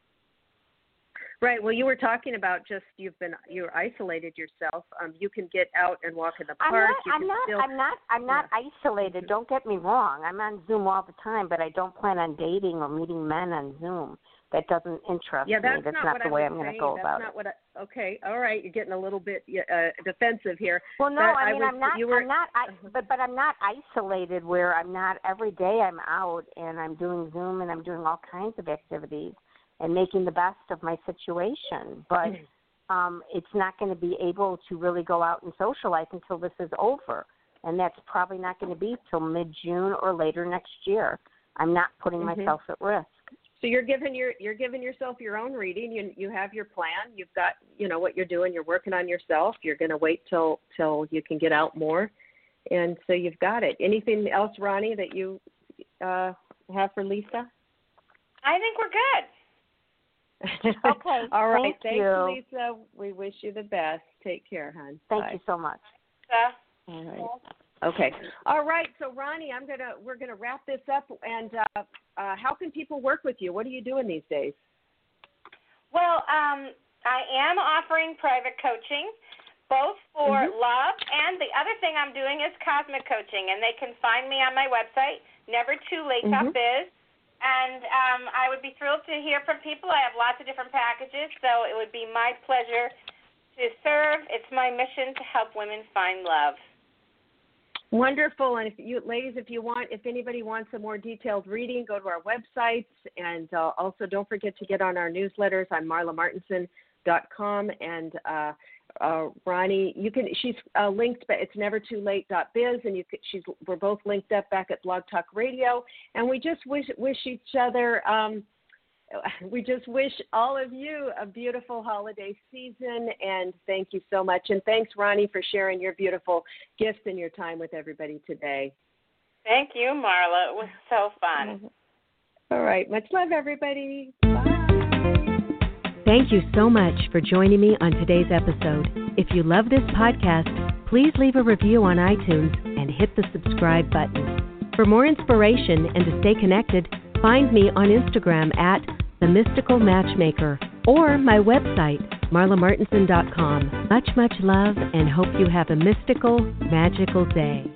Right. Well, you were talking about just you've been you're isolated yourself. Um, you can get out and walk in the park. i'm not i'm not still. i'm not i'm not isolated don't get me wrong i'm on zoom all the time but i don't plan on dating or meeting men on zoom that doesn't interest yeah, that's me that's not, not, the I way i'm going to go that's about not it what I, okay, all right. You're getting a little bit uh, defensive here. well no That- i I mean was- i'm not you were- i'm not I, Uh-huh. but but i'm not isolated where i'm not every day i'm out and i'm doing zoom and i'm doing all kinds of activities and making the best of my situation but Mm-hmm. um it's not going to be able to really go out and socialize until this is over and that's probably not going to be till mid june or later next year i'm not putting Mhm. myself at risk So you're giving your you're giving yourself your own reading. You you have your plan. You've got you know what you're doing. You're working on yourself. You're going to wait till till you can get out more, and so you've got it. Anything else, Ronnie, that you uh, have for Lisa? I think we're good. Okay, All right. thank Thanks, you. Lisa. We wish you the best. Take care, hon. thank Bye. you so much So, All right. Okay. All right. So Ronnie, I'm gonna we're gonna wrap this up. And uh, uh, how can people work with you? What are you doing these days? well, um, I am offering private coaching, both for Mhm. love and the other thing I'm doing is cosmic coaching, and they can find me on my website, Never Too Late nevertoolate.biz. And um, I would be thrilled to hear from people. I have lots of different packages, so it would be my pleasure to serve. It's my mission to help women find love. Wonderful. And if you ladies, if you want, if anybody wants a more detailed reading, go to our websites. And uh, also don't forget to get on our newsletters. I'm marlamartenson.com. And uh, uh, Ronnie, you can, she's uh, linked, but it's never too late. Biz, And you could, she's, we're both linked up back at Blog Talk Radio. And we just wish, wish each other, um, we just wish all of you a beautiful holiday season and thank you so much. And thanks, Ronnie, for sharing your beautiful gifts and your time with everybody today. Thank you, Marla. It was so fun. All right. Much love, everybody. Bye. Thank you so much for joining me on today's episode. If you love this podcast, please leave a review on iTunes and hit the subscribe button. For more inspiration and to stay connected, find me on Instagram at The Mystical Matchmaker or my website, marlamartenson.com. Much, much love and hope you have a mystical, magical day.